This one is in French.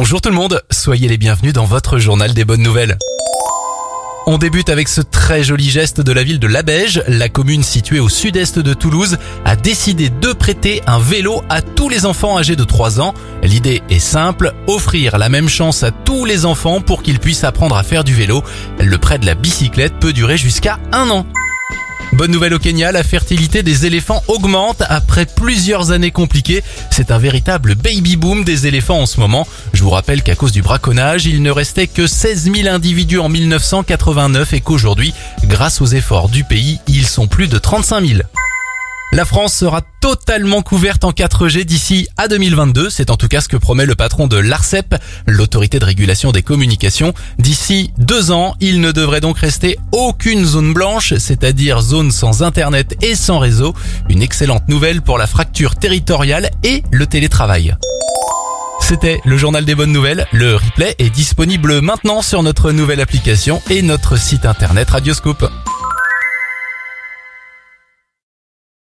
Bonjour tout le monde, soyez les bienvenus dans votre journal des bonnes nouvelles. On débute avec ce très joli geste de la ville de Labège. La commune située au sud-est de Toulouse a décidé de prêter un vélo à tous les enfants âgés de 3 ans. L'idée est simple, offrir la même chance à tous les enfants pour qu'ils puissent apprendre à faire du vélo. Le prêt de la bicyclette peut durer jusqu'à un an. Bonne nouvelle au Kenya, la fertilité des éléphants augmente après plusieurs années compliquées. C'est un véritable baby boom des éléphants en ce moment. Je vous rappelle qu'à cause du braconnage, il ne restait que 16 000 individus en 1989 et qu'aujourd'hui, grâce aux efforts du pays, ils sont plus de 35 000. La France sera totalement couverte en 4G d'ici à 2022. C'est en tout cas ce que promet le patron de l'ARCEP, l'autorité de régulation des communications. D'ici deux ans, il ne devrait donc rester aucune zone blanche, c'est-à-dire zone sans internet et sans réseau. Une excellente nouvelle pour la fracture territoriale et le télétravail. C'était le journal des bonnes nouvelles. Le replay est disponible maintenant sur notre nouvelle application et notre site internet Radioscope.